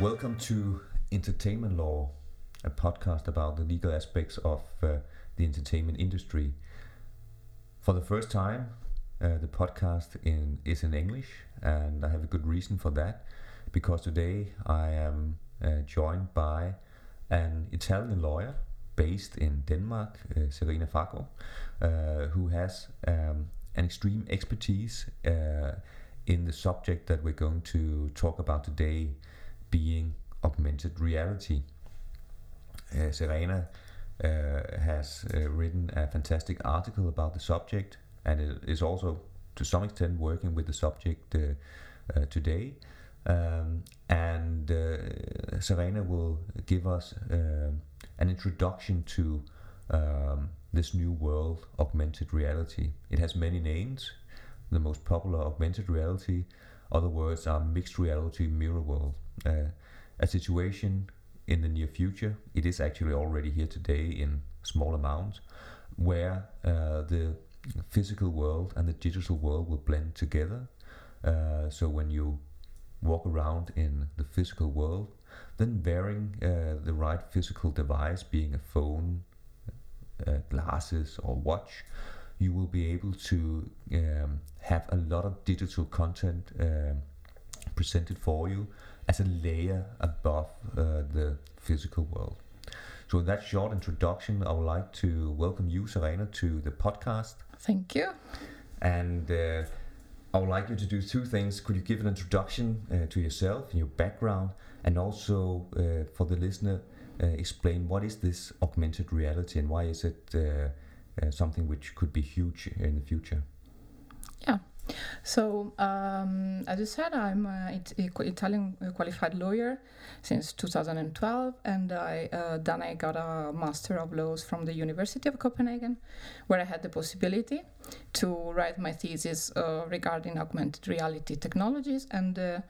Welcome to Entertainment Law, a podcast about the legal aspects of uh, the entertainment industry. For the first time, uh, the podcast in, is in English, and I have a good reason for that because today I am uh, joined by an Italian lawyer based in Denmark, uh, Serena Fago, uh, who has um, an extreme expertise uh, in the subject that we're going to talk about today being augmented reality. Uh, Serena uh, has uh, written a fantastic article about the subject and is also to some extent working with the subject uh, uh, today. Um, and uh, Serena will give us an introduction to um, this new world, augmented reality. It has many names. The most popular augmented reality, other words are mixed reality, mirror world uh, a situation in the near future. It is actually already here today in small amounts, where uh, the physical world and the digital world will blend together. Uh, so when you walk around in the physical world, then wearing uh, the right physical device, being a phone, uh, glasses, or watch, you will be able to um, have a lot of digital content um, presented for you as a layer above uh, the physical world. So, in that short introduction, I would like to welcome you, Serena, to the podcast. Thank you. And uh, I would like you to do two things. Could you give an introduction uh, to yourself and your background, and also uh, for the listener, uh, explain what is this augmented reality and why is it uh, something which could be huge in the future? Yeah. So, um, as you said, I'm an Italian qualified lawyer since 2012, and I uh, then I got a Master of Laws from the University of Copenhagen, where I had the possibility to write my thesis uh, regarding augmented reality technologies and uh,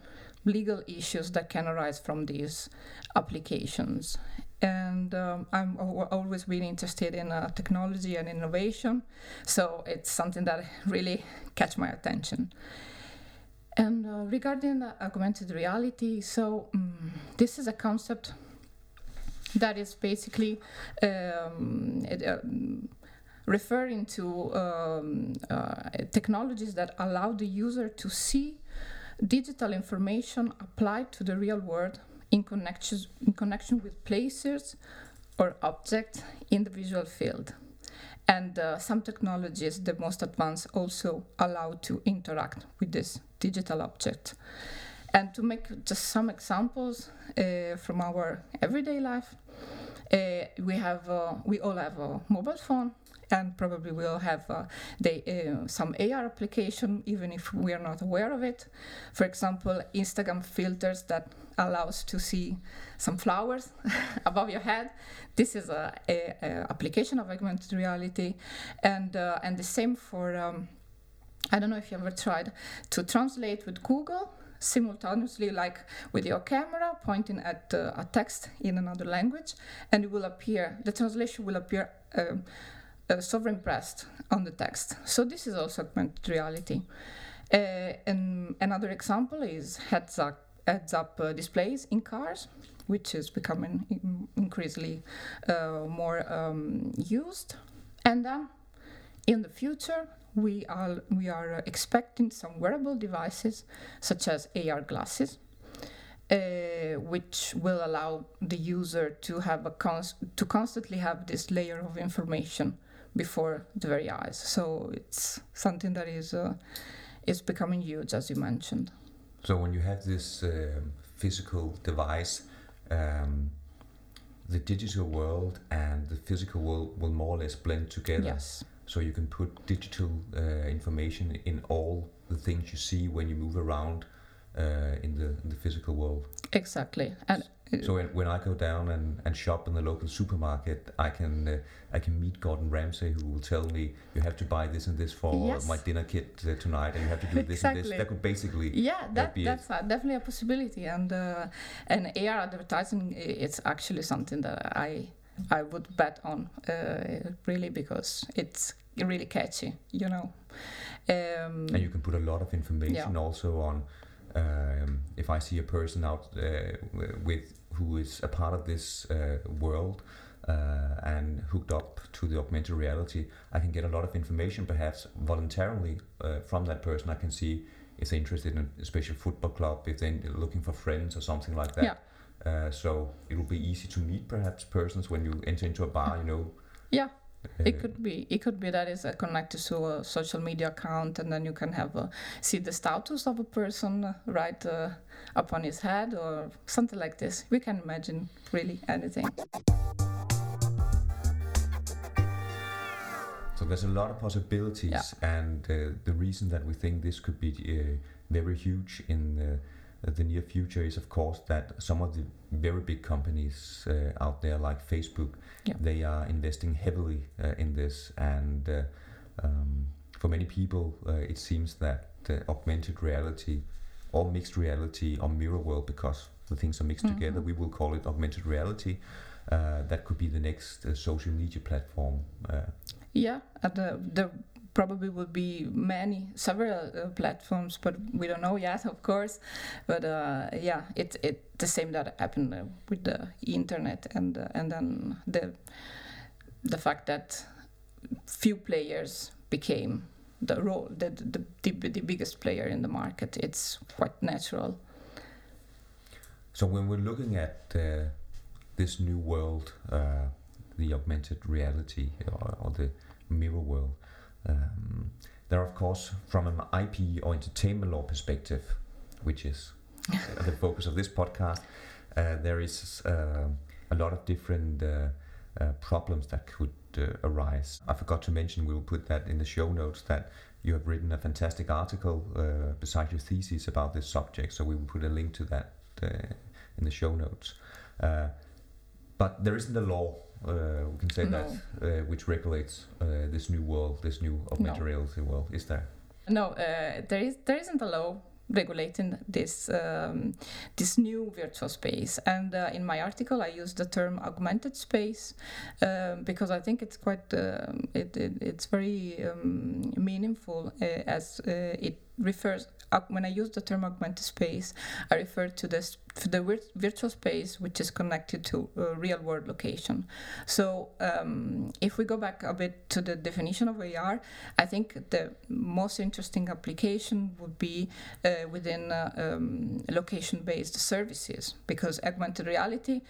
legal issues that can arise from these applications and um, I'm always been interested in uh, technology and innovation, so it's something that really catch my attention. And uh, regarding augmented reality, so um, this is a concept that is basically um, it, uh, referring to um, uh, technologies that allow the user to see digital information applied to the real world in connection, in connection with places or objects in the visual field. And uh, some technologies, the most advanced, also allow to interact with this digital object. And to make just some examples uh, from our everyday life, uh, we have uh, we all have a mobile phone and probably we'll have uh, the, uh, some AR application even if we are not aware of it. For example, Instagram filters that allows to see some flowers above your head. This is a, a, a, application of augmented reality, and uh, and the same for. Um, I don't know if you ever tried to translate with Google simultaneously, like with your camera pointing at uh, a text in another language, and it will appear. The translation will appear. Um, uh, superimpressed on the text. So this is also augmented reality. Uh, and another example is heads up, heads up uh, displays in cars, which is becoming increasingly uh, more um, used. And then in the future, we are we are expecting some wearable devices such as AR glasses. Uh, which will allow the user to have a cons- to constantly have this layer of information before the very eyes. So it's something that is uh, is becoming huge, as you mentioned. So when you have this uh, physical device, um, the digital world and the physical world will more or less blend together. Yes. So you can put digital uh, information in all the things you see when you move around uh, in the in the physical world. Exactly, and so when, when I go down and, and shop in the local supermarket, I can uh, I can meet Gordon Ramsay who will tell me you have to buy this and this for yes. my dinner kit uh, tonight, and you have to do this and this. That could basically yeah, that, that's a, definitely a possibility, and uh, and AR advertising it's actually something that I I would bet on uh, really because it's really catchy, you know. Um, and you can put a lot of information yeah. also on Um, if I see a person out uh, with who is a part of this uh, world uh, and hooked up to the augmented reality, I can get a lot of information, perhaps voluntarily, uh, from that person. I can see if they're interested in a special football club, if they're looking for friends or something like that. Yeah. Uh, so it will be easy to meet perhaps persons when you enter into a bar. You know. Yeah. It could be. It could be that is connected to a social media account, and then you can have uh, see the status of a person uh, right uh, up on his head or something like this. We can imagine really anything. So there's a lot of possibilities, Yeah. and uh, the reason that we think this could be uh, very huge in uh, the near future is, of course, that some of the very big companies uh, out there, like Facebook, Yeah. they are investing heavily uh, in this, and uh, um, for many people, uh, it seems that uh, augmented reality, or mixed reality, or mirror world, because the things are mixed Mhm. together, we will call it augmented reality. Uh, that could be the next uh, social media platform. Uh, Yeah, the, there probably will be many, several uh, platforms, but we don't know yet, of course. But uh, yeah, it's it the same that happened uh, with the internet, and uh, and then the the fact that few players became the role the, the the the biggest player in the market. It's quite natural. So when we're looking at uh, this new world, uh, the augmented reality or, or the mirror world, um, there are of course from an IP or entertainment law perspective, which is the focus of this podcast, uh, there is uh, a lot of different uh, uh, problems that could uh, arise. I forgot to mention, we will put that in the show notes, that you have written a fantastic article uh, beside your thesis about this subject, so we will put a link to that uh, in the show notes. Uh, but there isn't a law, uh, we can say No. that, uh, which regulates uh, this new world, this new augmented No. reality world, is there? No, uh, there is there isn't a law regulating this um, this new virtual space. And uh, in my article, I use the term augmented space um, because I think it's quite um it, it it's very um, meaningful uh, as uh, it refers. Uh, when I use the term augmented space, I refer to the vir- virtual space which is connected to a real world location. So um, if we go back a bit to the definition of AR, I think the most interesting application would be uh, within uh, um, location-based services because augmented reality,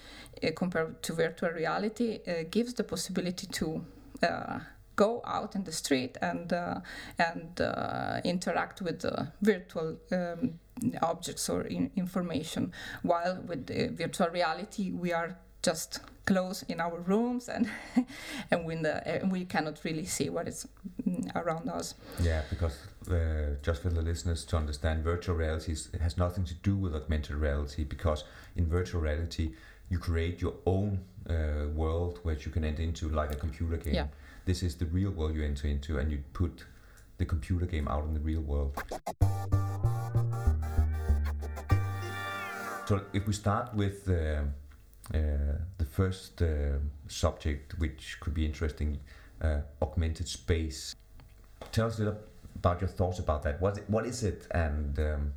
uh, compared to virtual reality, uh, gives the possibility to uh, go out in the street and uh, and uh, interact with the virtual um, objects or in information. While with uh, virtual reality, we are just close in our rooms and and we, the, uh, we cannot really see what is mm, around us. Yeah, because uh, just for the listeners to understand, virtual reality is, it has nothing to do with augmented reality because in virtual reality you create your own uh, world which you can enter into like a computer game. Yeah. This is the real world you enter into, and you put the computer game out in the real world. So if we start with uh, uh, the first uh, subject, which could be interesting, uh, augmented space. Tell us a little about your thoughts about that. What what is it, and um,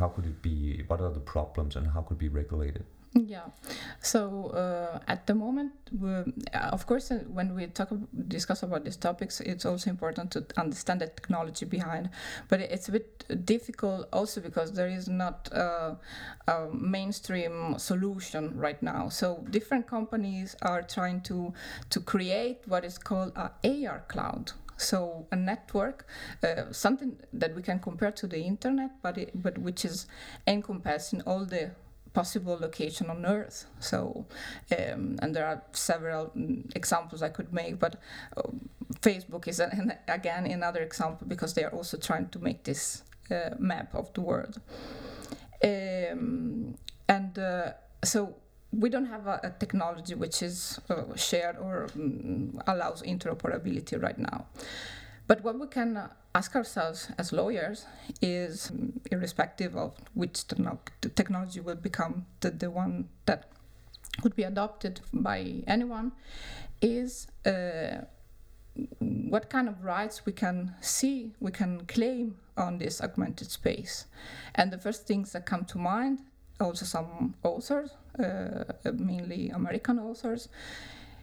how could it be? What are the problems, and how could it be regulated? Yeah. So uh, at the moment, uh, of course, uh, when we talk discuss about these topics, it's also important to understand the technology behind. But it's a bit difficult also because there is not uh, a mainstream solution right now. So different companies are trying to to create what is called a AR cloud. So a network, uh, something that we can compare to the internet, but it, but which is encompassing all the possible location on Earth. So, um, and there are several mm, examples I could make, but uh, Facebook is an, again another example because they are also trying to make this uh, map of the world. Um, and uh, so we don't have a, a technology which is uh, shared or mm, allows interoperability right now. But what we can ask ourselves as lawyers is, mm, irrespective of which technology will become the, the one that could be adopted by anyone, is uh, what kind of rights we can see, we can claim on this augmented space. And the first things that come to mind, also some authors, uh, mainly American authors,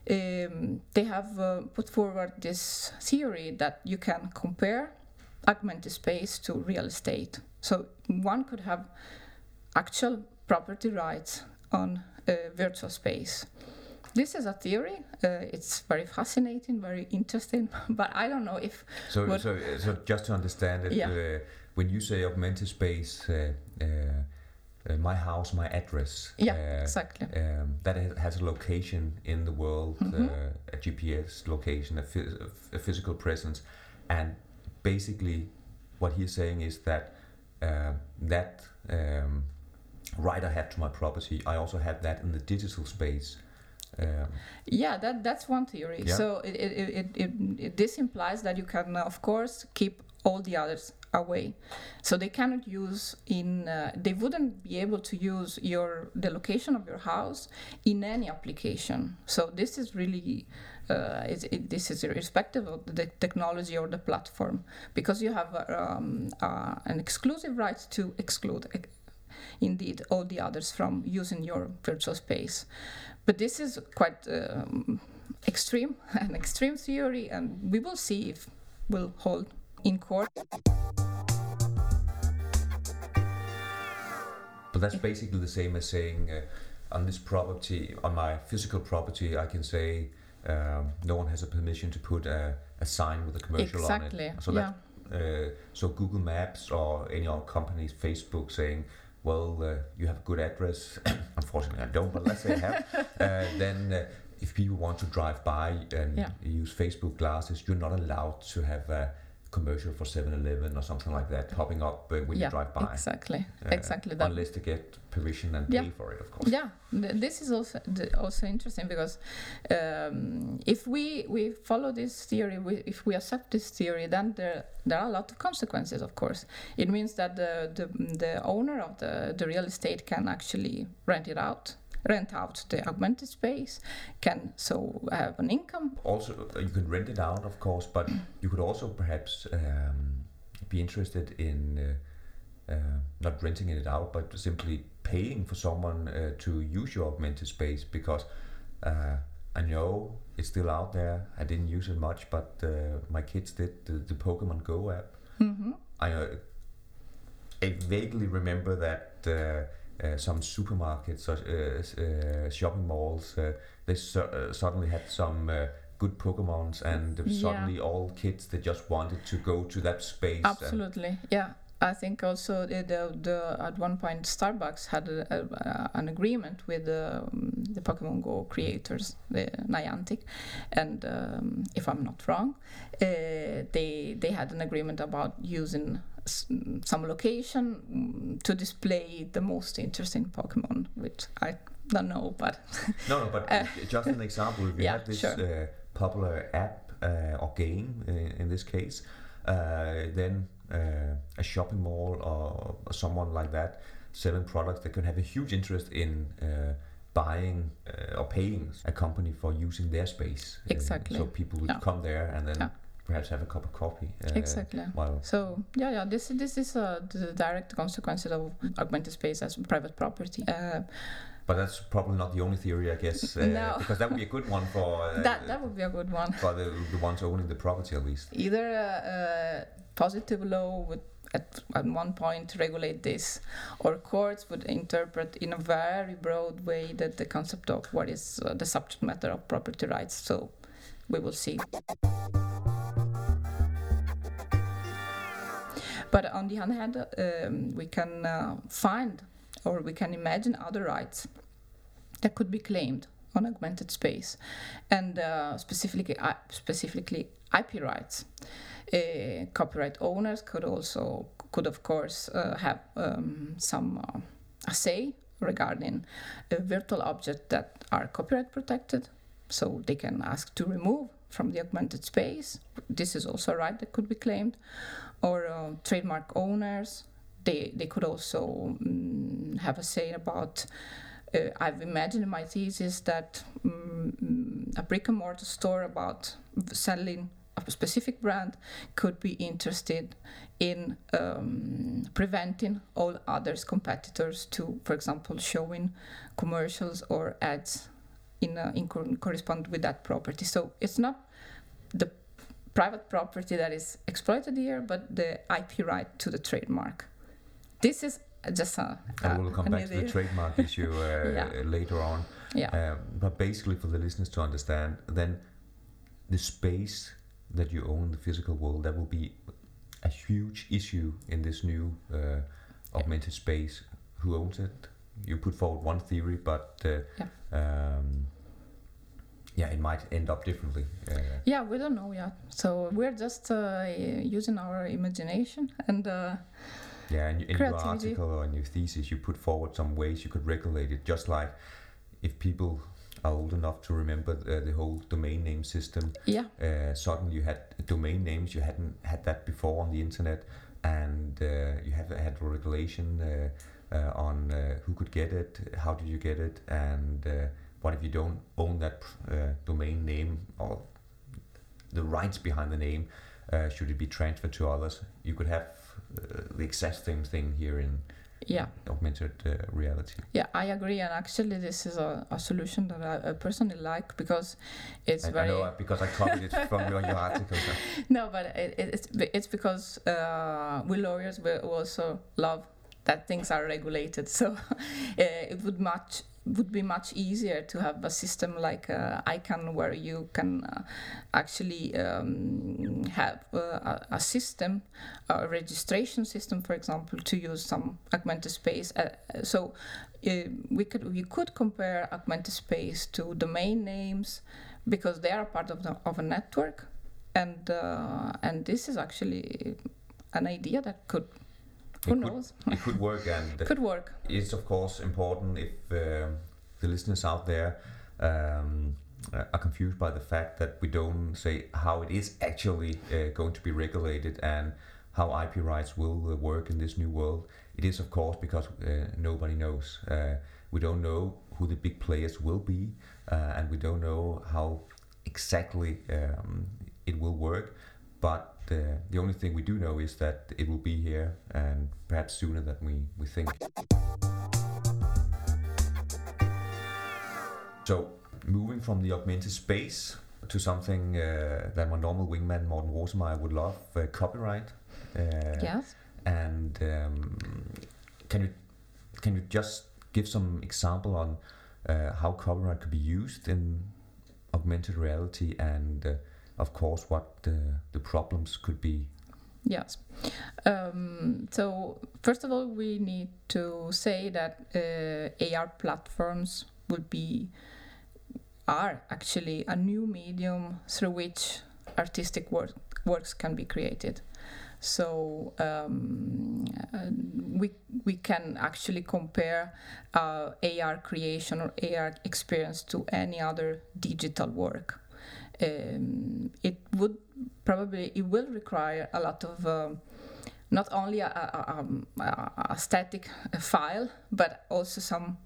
um, they have uh, put forward this theory that you can compare augmented space to real estate. So one could have actual property rights on a virtual space. This is a theory. Uh, it's very fascinating, very interesting, but I don't know if. So, so, so just to understand it, yeah. uh, when you say augmented space, uh, uh, uh my house, my address. Yeah, uh, exactly. Um, that has a location in the world, mm-hmm. a GPS location, a, phys- a, physical presence, and basically, what he's saying is that that. Um, right I have to my property, I also have that in the digital space. Um, yeah, that that's one theory. Yeah. So it, it, it, it, this implies that you can, of course, keep all the others away. So they cannot use in. Uh, they wouldn't be able to use your the location of your house in any application. So this is really. Uh, it, this is irrespective of the technology or the platform because you have um, uh, an exclusive right to exclude indeed all the others from using your virtual space. But this is quite um, extreme, an extreme theory, and we will see if will hold in court. But that's basically the same as saying uh, on this property, on my physical property, I can say um, no one has a permission to put a, a sign with a commercial exactly. on it. So yeah. that uh, so Google Maps or any other company's Facebook saying well, uh, you have a good address. Unfortunately, I don't, but let's say I have. uh, then, uh, if people want to drive by and yeah. use Facebook glasses, you're not allowed to have a commercial for 7-Eleven or something like that popping up uh, when yeah, you drive by. Exactly, uh, exactly. That. Unless they get permission and yeah. pay for it, of course. Yeah, this is also also interesting because um, if we we follow this theory, we, if we accept this theory, then there there are a lot of consequences. Of course, it means that the the, the owner of the the real estate can actually rent it out rent out the augmented space, can so have an income. Also, uh, you can rent it out, of course, but you could also perhaps um, be interested in uh, uh, not renting it out, but simply paying for someone uh, to use your augmented space because uh, I know it's still out there. I didn't use it much, but uh, my kids did the, the Pokemon Go app. Mm-hmm. I, I vaguely remember that uh, some supermarkets or uh, uh, shopping malls, they suddenly had some good Pokemons, and yeah. suddenly all kids they just wanted to go to that space. Absolutely, yeah. I think also the, the, at one point Starbucks had a, a, an agreement with the, um, the Pokemon Go creators, the Niantic, and um, if I'm not wrong, uh, they they had an agreement about using some location mm, to display the most interesting Pokemon, which I don't know, but no, no, but uh, just an example. If you yeah, have this sure. uh, popular app uh, or game in, in this case, uh, then uh, a shopping mall or, or, someone like that selling products, they can have a huge interest in uh, buying or paying a company for using their space. Exactly. so people would yeah. come there and then. Yeah perhaps have a cup of coffee. Uh, exactly. So yeah, yeah. This this is uh, the direct consequences of augmented space as private property. Uh, but that's probably not the only theory, I guess, uh, no. because that would be a good one for uh, that. That would be a good one for the, the ones owning the property, at least. Either a, a positive law would at, at one point regulate this, or courts would interpret in a very broad way that the concept of what is uh, the subject matter of property rights. So we will see. But on the other hand, um, we can uh, find or we can imagine other rights that could be claimed on augmented space, and uh, specifically specifically IP rights. Uh, copyright owners could also could of course uh, have um, some uh, say regarding virtual object that are copyright protected, so they can ask to remove from the augmented space. This is also a right that could be claimed, or uh, trademark owners. They, they could also um, have a say about. Uh, I've imagined in my thesis that um, a brick and mortar store about selling a specific brand could be interested in um, preventing all others competitors to, for example, showing commercials or ads in, uh, in co- correspond with that property. So it's not the private property that is exploited here, but the IP right to the trademark. This is just a. And we'll come back to the trademark issue uh, Yeah. later on. Yeah. Um, but basically, for the listeners to understand, then the space that you own the physical world that will be a huge issue in this new uh, augmented space. Who owns it? You put forward one theory, but uh, um, yeah, it might end up differently. Uh, Yeah, we don't know yet. So we're just uh, using our imagination and. Yeah, and in your article or in your thesis, you put forward some ways you could regulate it, just like if people are old enough to remember uh, the whole domain name system. yeah, Uh, suddenly, you had domain names you hadn't had that before on the internet, and uh, you have had regulation uh, uh, on uh, who could get it, how did you get it, and uh, what if you don't own that uh, domain name or the rights behind the name? Uh, should it be transferred to others? You could have the exact same thing here in yeah. augmented uh, reality. Yeah, I agree, and actually, this is a, a solution that I, I personally like because it's I, I very know uh, because I copied it from your, your article. no, but it, it, it's it's because uh, we lawyers will also love that things are regulated, so uh, it would much would be much easier to have a system like uh, ICANN where you can uh, actually um, have uh, a, system, a registration system, for example, to use some augmented space. Uh, so uh, we could we could compare augmented space to domain names because they are part of the of a network, and and this is actually an idea that could who It could- knows it could work, and could work. it's of course important if um the listeners out there um, are confused by the fact that we don't say how it is actually uh, going to be regulated and how IP rights will uh, work in this new world. It is of course because uh, nobody knows. Uh, we don't know who the big players will be, uh, and we don't know how exactly um, it will work. But uh, the only thing we do know is that it will be here, and perhaps sooner than we, we think. So, moving from the augmented space to something uh, that my normal wingman Morten Rosenmeier would love, uh, copyright. Uh, Yes. And um, can you can you just give some example on uh, how copyright could be used in augmented reality, and uh, of course what the, the problems could be? Yes. Um, so first of all, we need to say that uh, AR platforms would be are actually a new medium through which artistic work, works can be created. So um, uh, we we can actually compare uh, AR creation or AR experience to any other digital work. Um, it would probably it will require a lot of um, not only a, a, um, a, a static file but also some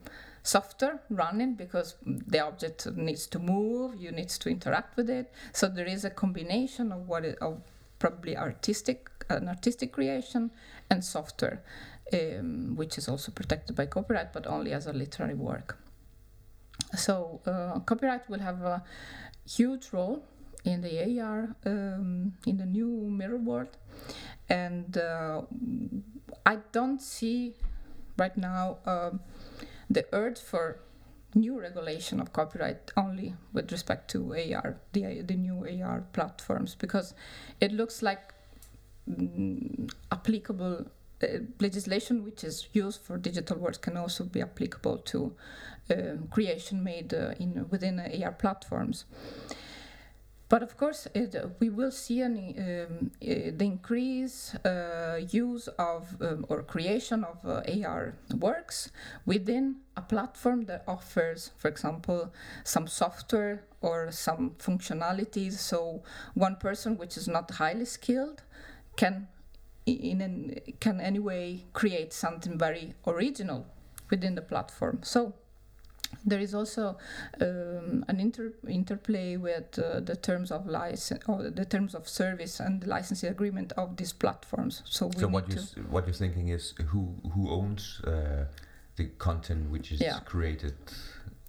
software running because the object needs to move you needs to interact with it. So there is a combination of what it, of probably artistic an artistic creation and software um, which is also protected by copyright but only as a literary work. So uh, copyright will have a huge role in the AR um, in the new mirror world. And uh, I don't see right now um, the urge for new regulation of copyright only with respect to AR, the, the new AR platforms, because it looks like mm, applicable uh, legislation which is used for digital works can also be applicable to creation made uh, in within uh, AR platforms. But of course, it, we will see an, um, uh, the increase uh, use of um, or creation of uh, AR works within a platform that offers, for example, some software or some functionalities. So one person which is not highly skilled can, in an, can anyway create something very original within the platform. So there is also um, an inter- interplay with uh, the terms of license or the terms of service and the licensing agreement of these platforms. So, we So what you what you're thinking is who who owns uh, the content which is Yeah. created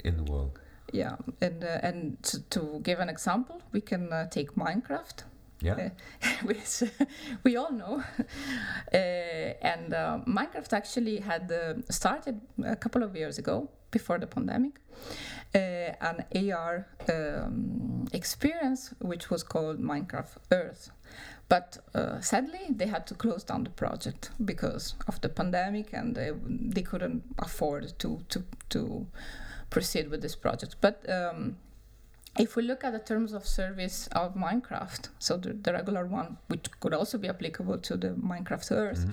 in the world? yeah, and uh, and to, to give an example, we can uh, take Minecraft. Yeah. Uh, which we all know. uh, and uh, Minecraft actually had uh, started a couple of years ago, before the pandemic, uh, an AR um, experience which was called Minecraft Earth. But uh, sadly, they had to close down the project because of the pandemic, and they, they couldn't afford to to to proceed with this project. But um, if we look at the terms of service of Minecraft, so the, the regular one, which could also be applicable to the Minecraft Earth, Mhm.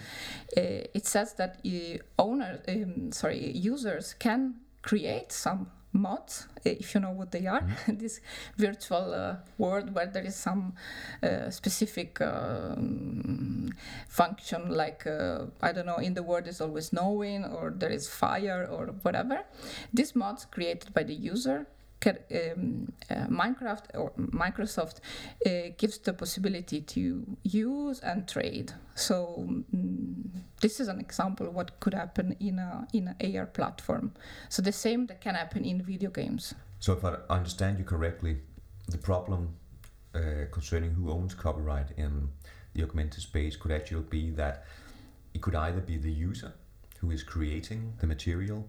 uh, it says that uh, owner, um, sorry, users can create some mods, uh, if you know what they are, this virtual uh, world where there is some uh, specific um, function, like uh, I don't know, in the world is always snowing, or there is fire, or whatever. These mods created by the user um, uh, Minecraft or Microsoft uh, gives the possibility to use and trade. So mm, this is an example of what could happen in a in an AR platform. So the same that can happen in video games. So if I understand you correctly, the problem uh, concerning who owns copyright in the augmented space could actually be that it could either be the user who is creating the material,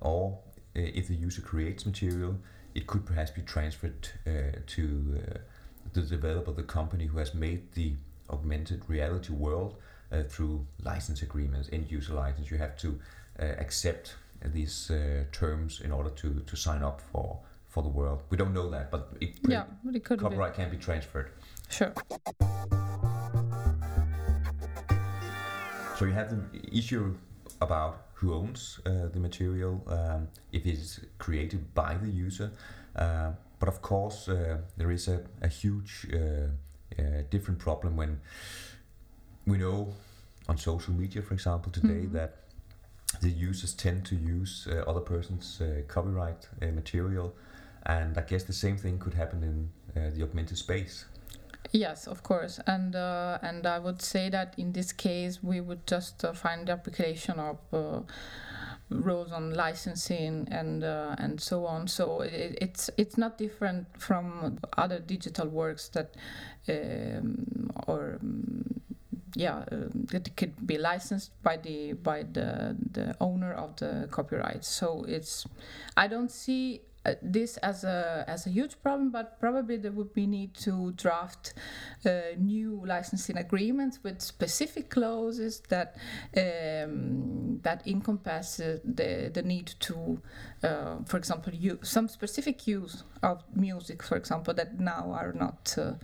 or if the user creates material, it could perhaps be transferred uh, to uh, the developer, the company who has made the augmented reality world uh, through license agreements, end user license. You have to uh, accept these uh, terms in order to, to sign up for, for the world. We don't know that, but it, Yeah, but it could copyright can be transferred. Sure. So you have the issue about who owns uh, the material, um, if it's created by the user. Uh, but of course, uh, there is a, a huge uh, uh, different problem when we know on social media, for example, today Mhm. that the users tend to use uh, other person's uh, copyright uh, material. And I guess the same thing could happen in uh, the augmented space. Yes, of course, and uh, and I would say that in this case we would just uh, find the application of uh, rules on licensing and uh, and so on. So it, it's it's not different from other digital works that um, or. Um, yeah, it could be licensed by the by the the owner of the copyright. So it's, I don't see uh, this as a as a huge problem, but probably there would be need to draft uh, new licensing agreements with specific clauses that um, that encompass the the need to, uh, for example, use some specific use of music, for example, that now are not. Uh,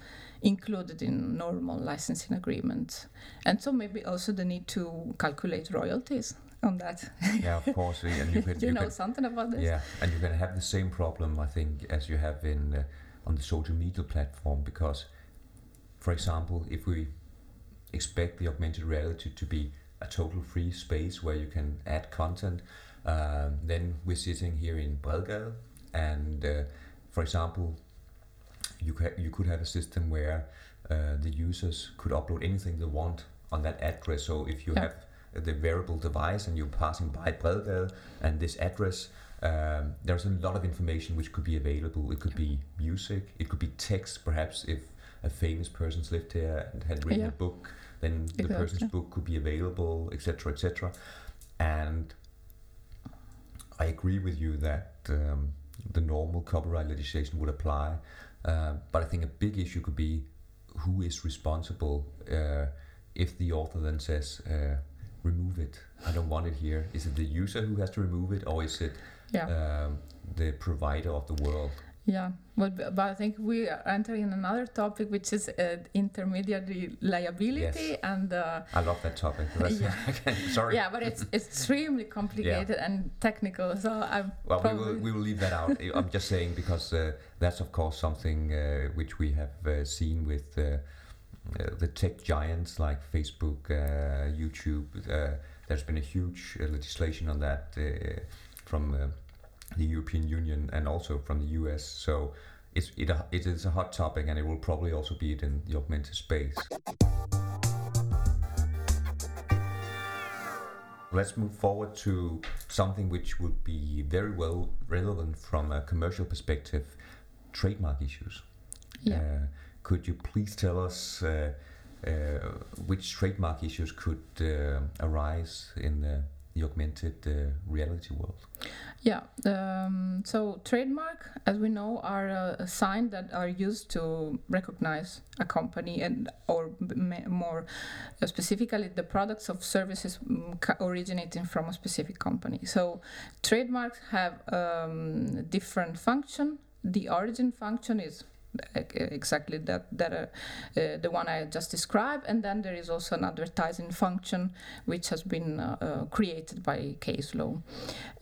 included in normal licensing agreements and so maybe also the need to calculate royalties on that Yeah, of course. And you, could, do you, know something about this Yeah, and you're going to have the same problem, I think, as you have in uh, on the social media platform. Because, for example, if we expect the augmented reality to be a total free space where you can add content, um, then we're sitting here in Bredgade, and uh, for example, you could you could have a system where uh, the users could upload anything they want on that address. So if you Yeah. have the wearable device and you're passing by Bredgade and this address, um, there's a lot of information which could be available. It could be music, it could be text, perhaps if a famous person's lived here and had written Yeah. a book, then the person's book could be available, etc., etc. And I agree with you that um, the normal copyright legislation would apply, uh, but I think a big issue could be who is responsible uh, if the author then says, uh, remove it, I don't want it here. Is it the user who has to remove it, or is it yeah um, the provider of the world? Yeah, but, but I think we are entering another topic, which is uh, intermediary liability, Yes. and uh, I love that topic. Yeah. sorry. yeah, but it's extremely complicated and technical. So I'm Well, we will, we will leave that out. I'm just saying because uh, that's of course something uh, which we have uh, seen with uh, the tech giants like Facebook, uh, YouTube. Uh, there's been a huge uh, legislation on that uh, from uh, the European Union and also from the US. So it's, it, it is a hot topic and it will probably also be in the augmented space. Let's move forward to something which would be very well relevant from a commercial perspective trademark issues. Yeah. Uh, could you please tell us uh, uh, which trademark issues could uh, arise in the, the augmented uh, reality world? Yeah, um, so trademark, as we know, are a, sign that are used to recognize a company and, or more specifically, the products of services mm, originating from a specific company. So trademarks have um, different function. The origin function is exactly that that uh, uh, the one I just described, and then there is also an advertising function which has been uh, uh created by case law.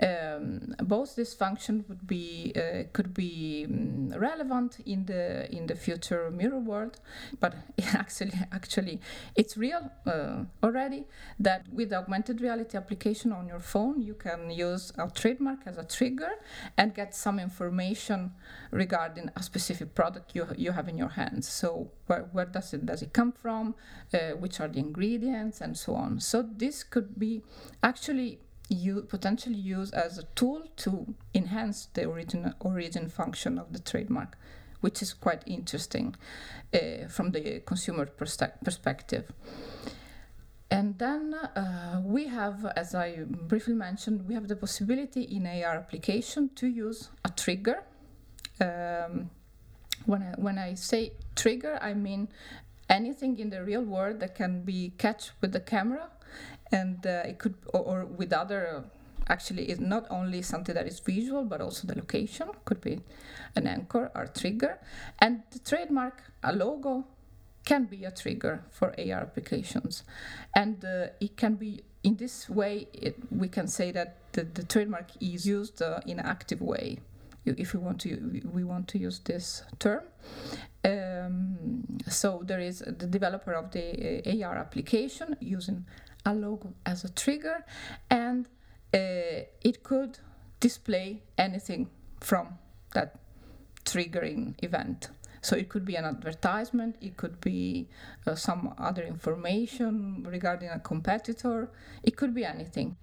Um, both this function would be uh, could be um, relevant in the in the future mirror world, but actually actually it's real uh, already that with augmented reality application on your phone you can use a trademark as a trigger and get some information regarding a specific product you, you have in your hands. So where, where does it does it come from? Uh, which are the ingredients and so on. So this could be actually you potentially used as a tool to enhance the origin origin function of the trademark, which is quite interesting uh, from the consumer perspective. And then uh, we have, as I briefly mentioned, we have the possibility in AR application to use a trigger um, when I, when I say trigger, I mean anything in the real world that can be catch with the camera, and uh, it could or, or with other. Actually, it's not only something that is visual, but also the location could be an anchor or trigger, and the trademark, a logo, can be a trigger for AR applications, and uh, it can be in this way. It, we can say that the, the trademark is used uh, in an active way if we want to we want to use this term. Um, so there is the developer of the uh, AR application using a logo as a trigger, and uh, it could display anything from that triggering event. So it could be an advertisement, it could be uh, some other information regarding a competitor, it could be anything.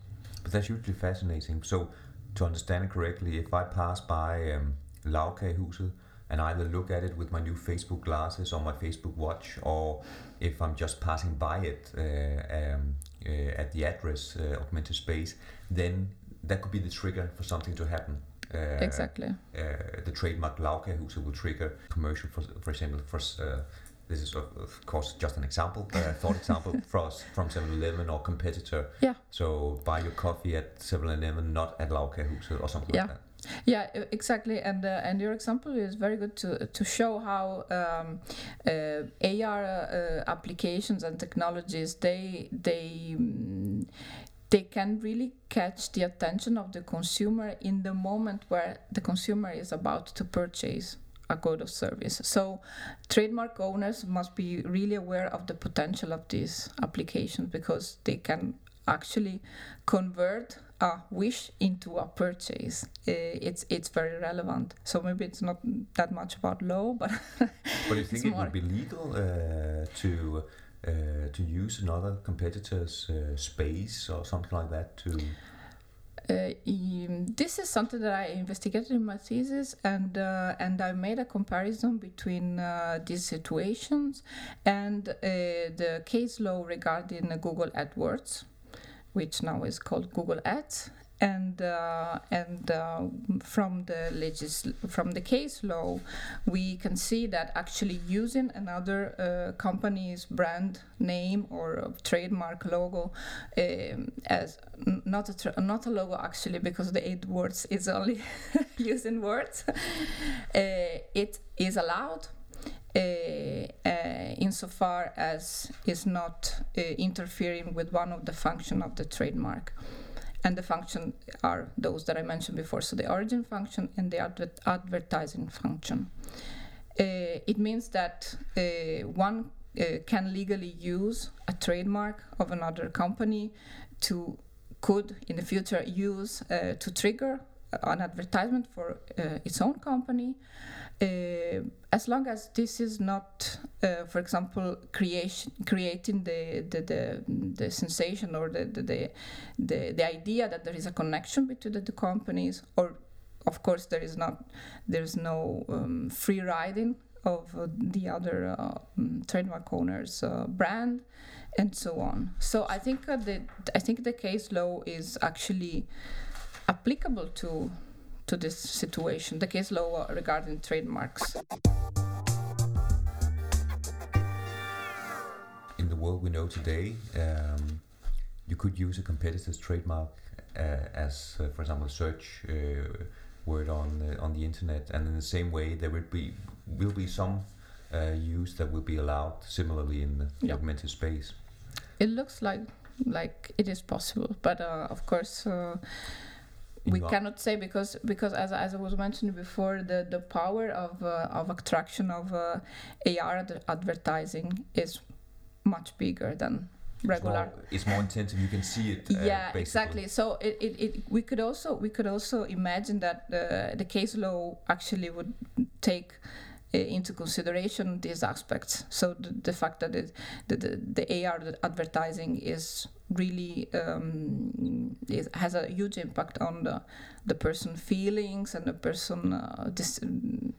But that's hugely fascinating. So to understand it correctly, if I pass by um, Lagkagehuset and either look at it with my new Facebook glasses or my Facebook watch, or if I'm just passing by it uh, um, uh, at the address uh, augmented space, then that could be the trigger for something to happen. Uh, exactly. Uh, the trademark Lagkagehuset will trigger commercial, for, for example, for uh, this is of, of, course just an example, a thought example for us from 7-Eleven or competitor. Yeah. So buy your coffee at 7-Eleven, not at Lagkagehuset or something yeah. like that. Yeah, exactly, and uh, and your example is very good to to show how um, uh, AR uh, applications and technologies they they. Um, they can really catch the attention of the consumer in the moment where the consumer is about to purchase a good of service. So trademark owners must be really aware of the potential of these applications because they can actually convert a wish into a purchase. It's it's very relevant. So maybe it's not that much about law, but but you think it would be legal uh, to uh, to use another competitor's uh, space or something like that to this is something that I investigated in my thesis, and uh, and I made a comparison between uh, these situations and uh, the case law regarding Google AdWords, which now is called Google Ads, and uh, and uh, from the legis- from the case law, we can see that actually using another uh, company's brand name or trademark logo um, as not a tra- not a logo actually because the AdWords is only using words, uh, it is allowed. Uh, uh, insofar as is not uh, interfering with one of the function of the trademark and the function are those that I mentioned before. So the origin function and the adver- advertising function. Uh, it means that uh, one uh, can legally use a trademark of another company to could in the future use uh, to trigger an advertisement for uh, its own company, as long as this is not, uh, for example, creation, creating the, the, the, the sensation or the, the, the, the, the idea that there is a connection between the two companies, or of course there is not, there is no um, free riding of uh, the other uh, mm, trademark owner's uh, brand, and so on. So I think uh, the I think the case law is actually applicable to to this situation, the case law regarding trademarks. In the world we know today, um, you could use a competitor's trademark uh, as, uh, for example, a search uh, word on the, on the internet, and in the same way, there will be will be some uh, use that will be allowed similarly in the Yeah. augmented space. It looks like like it is possible, but uh, of course. Uh, we cannot say because because as, as I was mentioning before, the, the power of uh, of attraction of uh, AR ad- advertising is much bigger than It's regular. more, it's more intensive. You can see it. Uh, yeah, basically. exactly. So it, it, it we could also we could also imagine that the the case law actually would take uh, into consideration these aspects. So the, the fact that it, the, the the AR advertising is really um, has a huge impact on the the person feelings and the person uh, mm,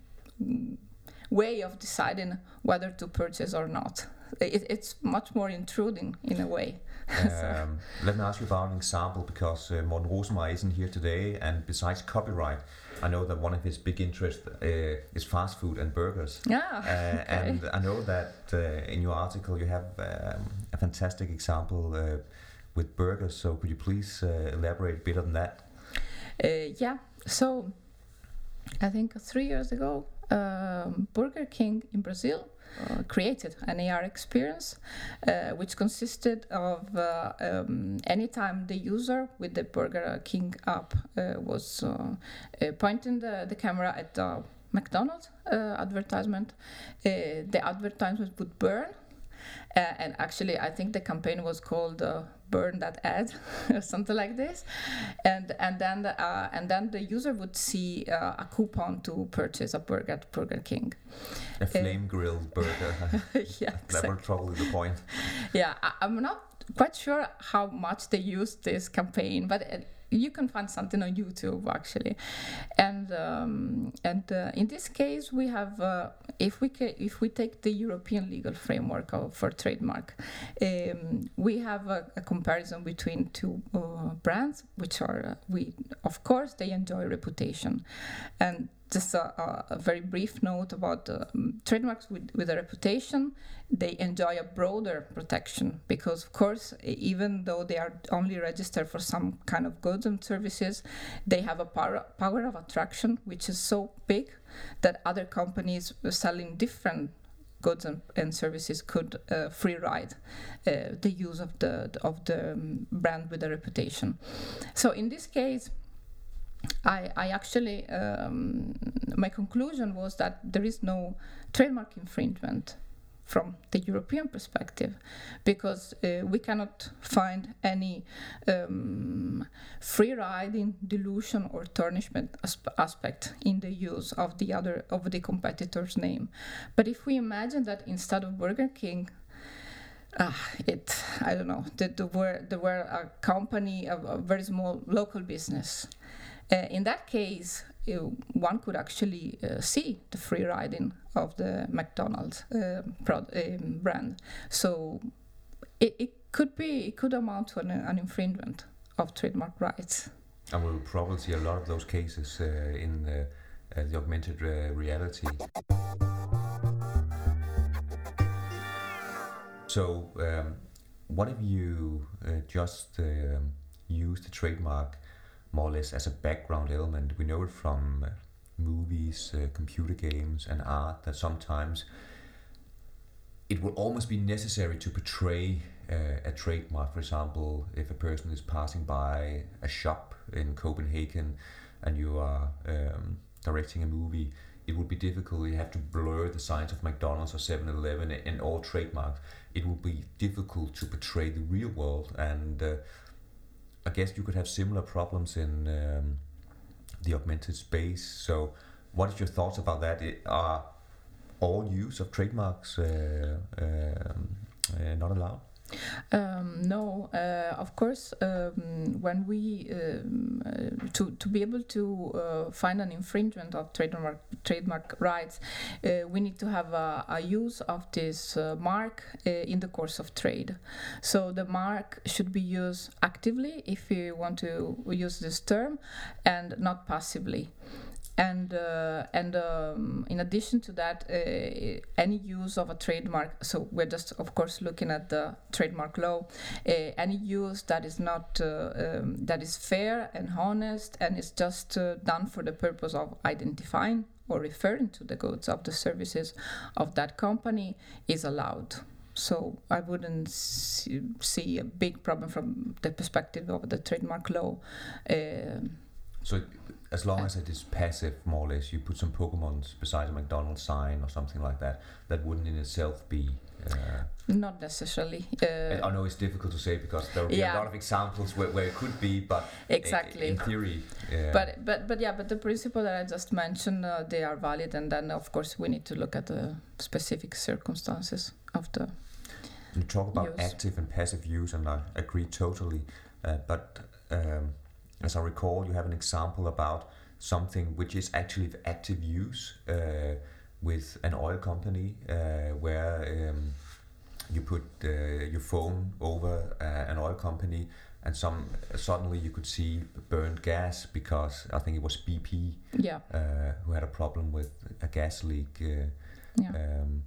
way of deciding whether to purchase or not. It, it's much more intruding in a way. Um, let me ask you about an example because uh, Morten Rosenmeier isn't here today, and besides copyright, I know that one of his big interests uh, is fast food and burgers. Yeah. Uh, And I know that uh, in your article you have um, a fantastic example uh, with burgers. So could you please uh, elaborate a bit on that? Uh, yeah. So I think three years ago, um, Burger King in Brazil uh, created an AR experience, uh, which consisted of uh, um, anytime the user with the Burger King app uh, was uh, uh, pointing the, the camera at the McDonald's advertisement, the advertisement would burn. Uh, and actually, I think the campaign was called uh, "Burn That Ad" or something like this, and and then the, uh, and then the user would see uh, a coupon to purchase a burger at Burger King. A flame grilled burger. yeah, that will probably the point. yeah. I, I'm not quite sure how much they used this campaign, but. uh you can find something on YouTube actually, and um, and uh, in this case we have uh, if we ca- if we take the European legal framework of, for trademark, um, we have a, a comparison between two uh, brands which are uh, we of course they enjoy reputation, and just a, a, very brief note about uh, trademarks with, with a reputation. They enjoy a broader protection because of course even though they are only registered for some kind of goods and services they have a power, power of attraction which is so big that other companies selling different goods and, and services could uh, free ride uh, the use of the of the um, brand with a reputation. So in this case I, I actually um, my conclusion was that there is no trademark infringement from the European perspective because uh, we cannot find any um, free riding, dilution, or tarnishment asp- aspect in the use of the other of the competitor's name. But if we imagine that instead of Burger King, uh, it I don't know that there were there were a company a, a very small local business. Uh, in that case, uh, one could actually uh, see the free riding of the McDonald's uh, prod, um, brand. So it, it could be it could amount to an, an infringement of trademark rights. And we'll probably see a lot of those cases uh, in uh, uh, the augmented uh, reality. So, um, what if you uh, just um, use the trademark more or less as a background element? We know it from uh, movies, uh, computer games, and art that sometimes it will almost be necessary to portray uh, a trademark. For example, if a person is passing by a shop in Copenhagen and you are um, directing a movie, it would be difficult. You have to blur the signs of McDonald's or 7 Eleven and all trademarks. It would be difficult to portray the real world. And uh, I guess you could have similar problems in. Um, the augmented space. So, what is your thoughts about that? Are all use of trademarks uh, um, uh, not allowed? Um, no, uh, of course, um, when we um, uh, to to be able to uh, find an infringement of trademark trademark rights, uh, we need to have a, a use of this uh, mark uh, in the course of trade. So the mark should be used actively if you want to use this term, and not passively and uh, and um, in addition to that, uh, any use of a trademark. So we're just, of course, looking at the trademark law. Uh, any use that is not uh, um, that is fair and honest, and is just uh, done for the purpose of identifying or referring to the goods of the services of that company is allowed. So I wouldn't see, see a big problem from the perspective of the trademark law. Um, so as long as it is passive, more or less, you put some Pokemons beside a McDonald's sign or something like that, that wouldn't in itself be. Uh, not necessarily. Uh, I know it's difficult to say because there will be Yeah. a lot of examples where, where it could be, but Exactly. in theory. Uh, but but but yeah, but the principle that I just mentioned, uh, they are valid, and then of course we need to look at the specific circumstances of the. you talk about use. active and passive use, and I agree totally. Uh, but um, as I recall, you have an example about something which is actually of active use uh, with an oil company uh, where um, you put uh, your phone over uh, an oil company and some suddenly you could see burned gas because I think it was BP Yeah, uh, who had a problem with a gas leak. Uh, yeah. um,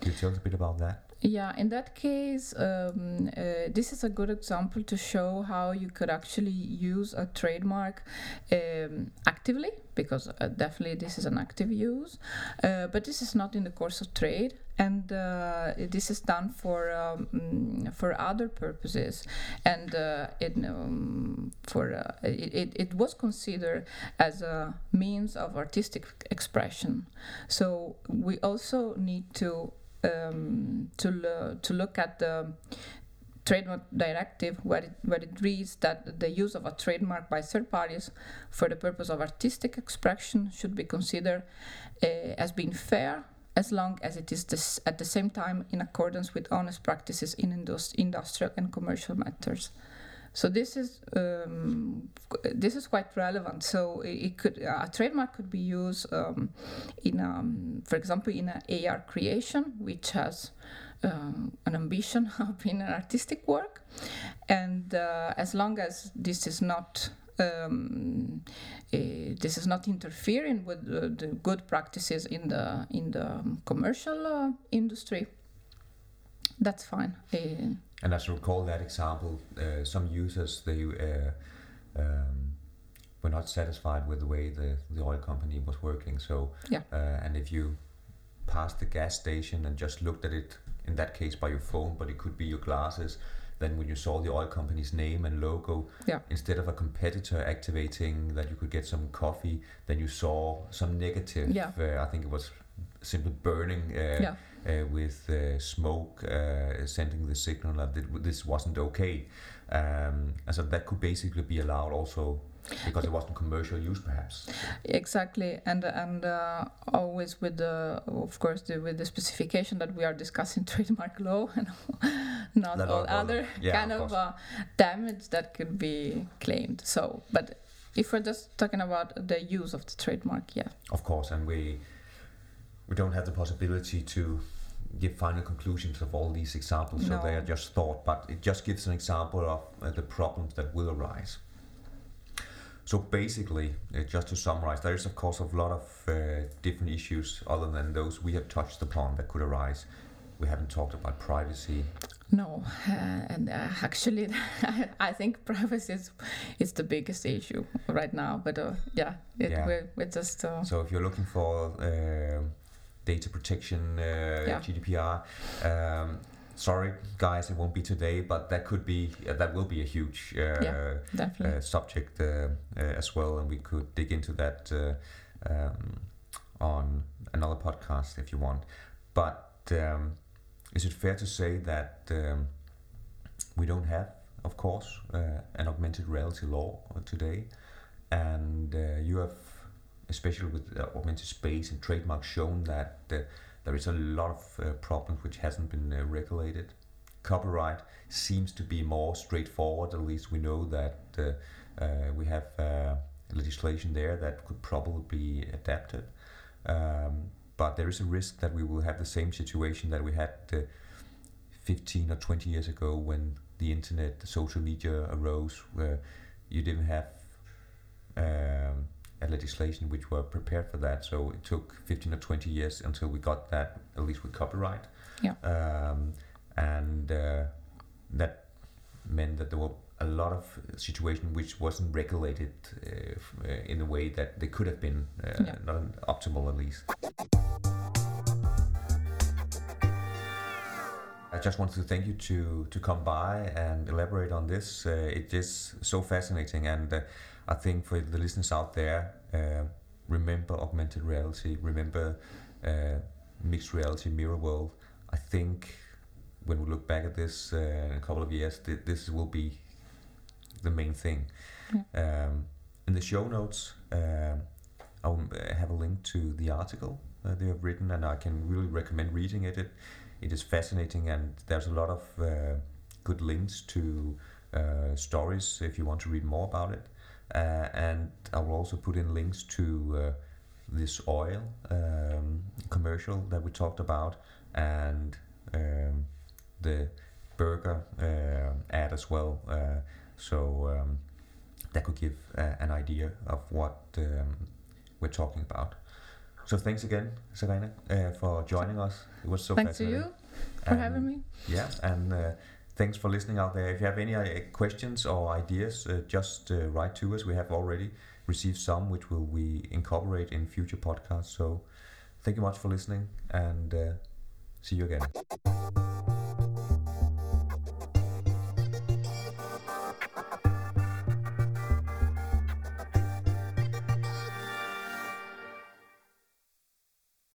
can you tell us a bit about that? Yeah, in that case, um, uh, this is a good example to show how you could actually use a trademark um, actively, because uh, definitely this is an active use, uh, but this is not in the course of trade, and uh, this is done for um, for other purposes, and uh, it um, for uh, it, it was considered as a means of artistic expression. So we also need to um, to to look at the trademark directive where it, where it reads that the use of a trademark by third parties for the purpose of artistic expression should be considered uh, as being fair as long as it is this, at the same time in accordance with honest practices in indus- industrial and commercial matters. So this is um, this is quite relevant. So it, could a trademark could be used um, in, um, for example, in an AR creation, which has um, an ambition of being an artistic work, and uh, as long as this is not um, eh, this is not interfering with uh, the good practices in the in the commercial uh, industry, that's fine. And as I recall that example, uh, some users they uh, um, were not satisfied with the way the, the oil company was working. So Yeah. uh, and if you passed the gas station and just looked at it in that case by your phone, but it could be your glasses. Then when you saw the oil company's name and logo, Yeah. instead of a competitor activating that you could get some coffee, then you saw some negative. Yeah. Uh, I think it was simply burning. Uh, Yeah. uh, with uh, smoke uh, sending the signal that this wasn't okay. Um, and so that could basically be allowed also because it wasn't commercial use, perhaps. Exactly, and and uh, always with the, of course, the, with the specification that we are discussing trademark law and not all all- other yeah, kind of of, uh, damage that could be claimed. So, but if we're just talking about the use of the trademark, yeah, Of course, and we we don't have the possibility to give final conclusions of all these examples, so they are just thought. But it just gives an example of uh, the problems that will arise. So basically, uh, just to summarize, there is of course a lot of uh, different issues other than those we have touched upon that could arise. We haven't talked about privacy. no, uh, and uh, actually, I think privacy is, is the biggest issue right now. But uh, yeah, it, Yeah. We're, we're just So if you're looking for data protection, uh, Yeah. GDPR, um, sorry guys, it won't be today, but that could be uh, that will be a huge uh, Yeah. definitely. uh, subject uh, uh, as well, and we could dig into that uh, um, on another podcast if you want. But um, is it fair to say that um, we don't have, of course, uh, an augmented reality law today? and uh, you have, especially with augmented space and trademark, shown that uh, there is a lot of uh, problems which hasn't been uh, regulated. Copyright seems to be more straightforward. At least we know that uh, uh, we have legislation there that could probably be adapted. Um, but there is a risk that we will have the same situation that we had uh, 15 or 20 years ago when the internet, the social media arose, where you didn't have um, legislation which were prepared for that. So it took 15 or 20 years until we got that, at least with copyright. Yeah. Um, and uh, that meant that there were a lot of situations which wasn't regulated uh, in a way that they could have been, uh, Yeah. not an optimal at least. I just wanted to thank you to to come by and elaborate on this. Uh, it's so fascinating, and uh, I think for the listeners out there, uh, remember augmented reality, remember uh, mixed reality, mirror world. I think when we look back at this uh, in a couple of years, th- this will be the main thing. Um, in the show notes, um I'll uh, have a link to the article uh, they have written, and I can really recommend reading it. It, it is fascinating, and there's a lot of uh, good links to uh, stories if you want to read more about it. Uh, and I will also put in links to uh, this oil um, commercial that we talked about, and um, the burger uh, ad as well. Uh, so um, that could give uh, an idea of what um, we're talking about. So thanks again, Serena, uh, for joining us. It was so Thanks to you for And, having me. Yeah, and uh, thanks for listening out there. If you have any uh, questions or ideas, uh, just uh, write to us. We have already received some, which will we incorporate in future podcasts. So thank you much for listening, and uh, see you again.